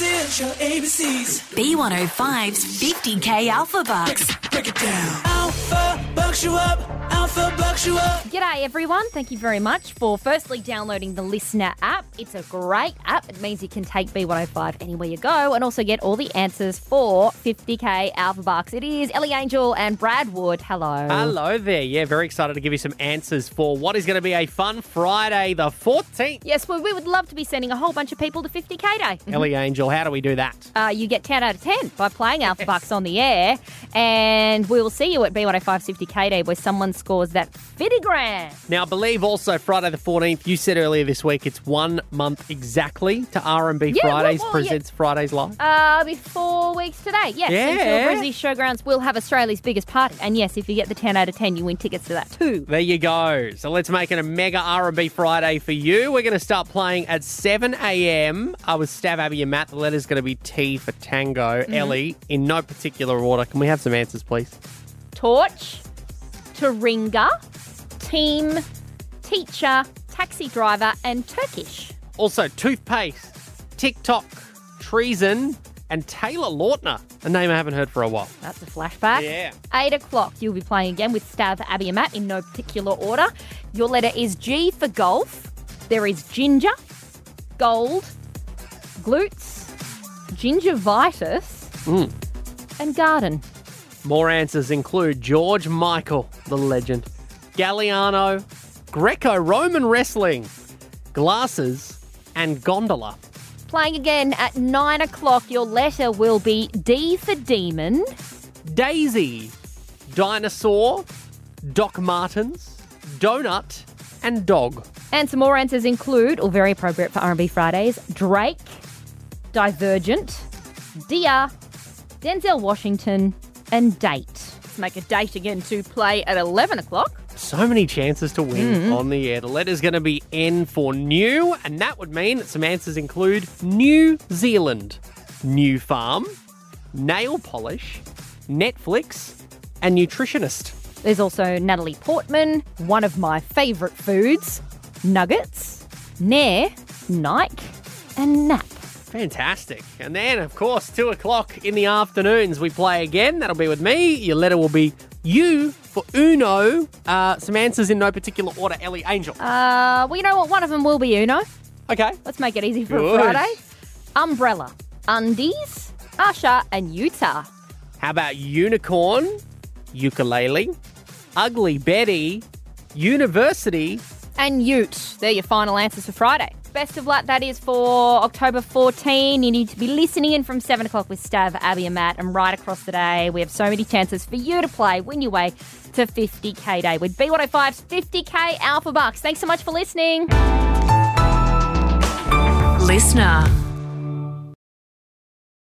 ABCs. B105's 50k Alphabucks. Break it down. Alpha you up. G'day, everyone. Thank you very much for firstly downloading the LiSTNR app. It's a great app. It means you can take B105 anywhere you go and also get all the answers for 50k Alphabucks. It is Ellie Angel and Brad Wood. Hello. Hello there. Yeah, very excited to give you some answers for what is going to be a fun Friday, the 14th. Yes, well, we would love to be sending a whole bunch of people to 50k day. Ellie Angel, how do we do that? Uh, you get 10 out of 10 by playing Alphabucks on the air. And we will see you at B105 50k day where someone scores that 50 grand. Now, I believe also Friday the 14th, you said earlier this week, it's one month exactly to R&B Yeah, Fridays well, yeah. presents Fridays Live. Uh, be four weeks today. Yes, Yeah. until Brizzy Showgrounds will have Australia's biggest party. And yes, if you get the 10 out of 10, you win tickets to that too. There you go. So let's make it a mega R&B Friday for you. We're going to start playing at 7 a.m. I was Stav, Abby and Matt. The letter's going to be T for Tango. Mm-hmm. Ellie, in no particular order. Can we have some answers, please? Torch, Taringa, team, teacher, taxi driver, and Turkish. Also, toothpaste, TikTok, treason, and Taylor Lautner, a name I haven't heard for a while. That's a flashback. Yeah. Eight o'clock, you'll be playing again with Stav, Abby, and Matt in no particular order. Your letter is G for golf. There is ginger, gold, glutes, gingivitis, mm. and garden. More answers include George Michael, the legend, Galliano, Greco Roman wrestling, glasses, and gondola. Playing again at nine o'clock, your letter will be D for demon, Daisy, dinosaur, Doc Martens, donut, and dog. and some more answers include, or very appropriate for R&B Fridays, Drake, Divergent, Dia, Denzel Washington, and Date. Let's make a date again to play at eleven o'clock. So many chances to win mm-hmm. on the air. The letter's going to be N for new, and that would mean that some answers include New Zealand, new farm, nail polish, Netflix, and nutritionist. There's also Natalie Portman, one of my favourite foods, nuggets, Nair, Nike, and Nap. Fantastic. And then, of course, two o'clock in the afternoons, we play again. That'll be with me. Your letter will be U for Uno. Uh, some answers in no particular order. Ellie Angel. Uh, well, you know what? One of them will be Uno. okay. Let's make it easy for Good. a Friday. Umbrella, undies, Usher, and Utah. How about unicorn, ukulele, ugly Betty, university, and Ute. They're your final answers for Friday. Best of luck, that is for October 14. You need to be listening in from 7 o'clock with Stav, Abby, and Matt, and right across the day. We have so many chances for you to play. Win your way to 50k day with B105's 50k Alphabucks. Thanks so much for listening. LiSTNR.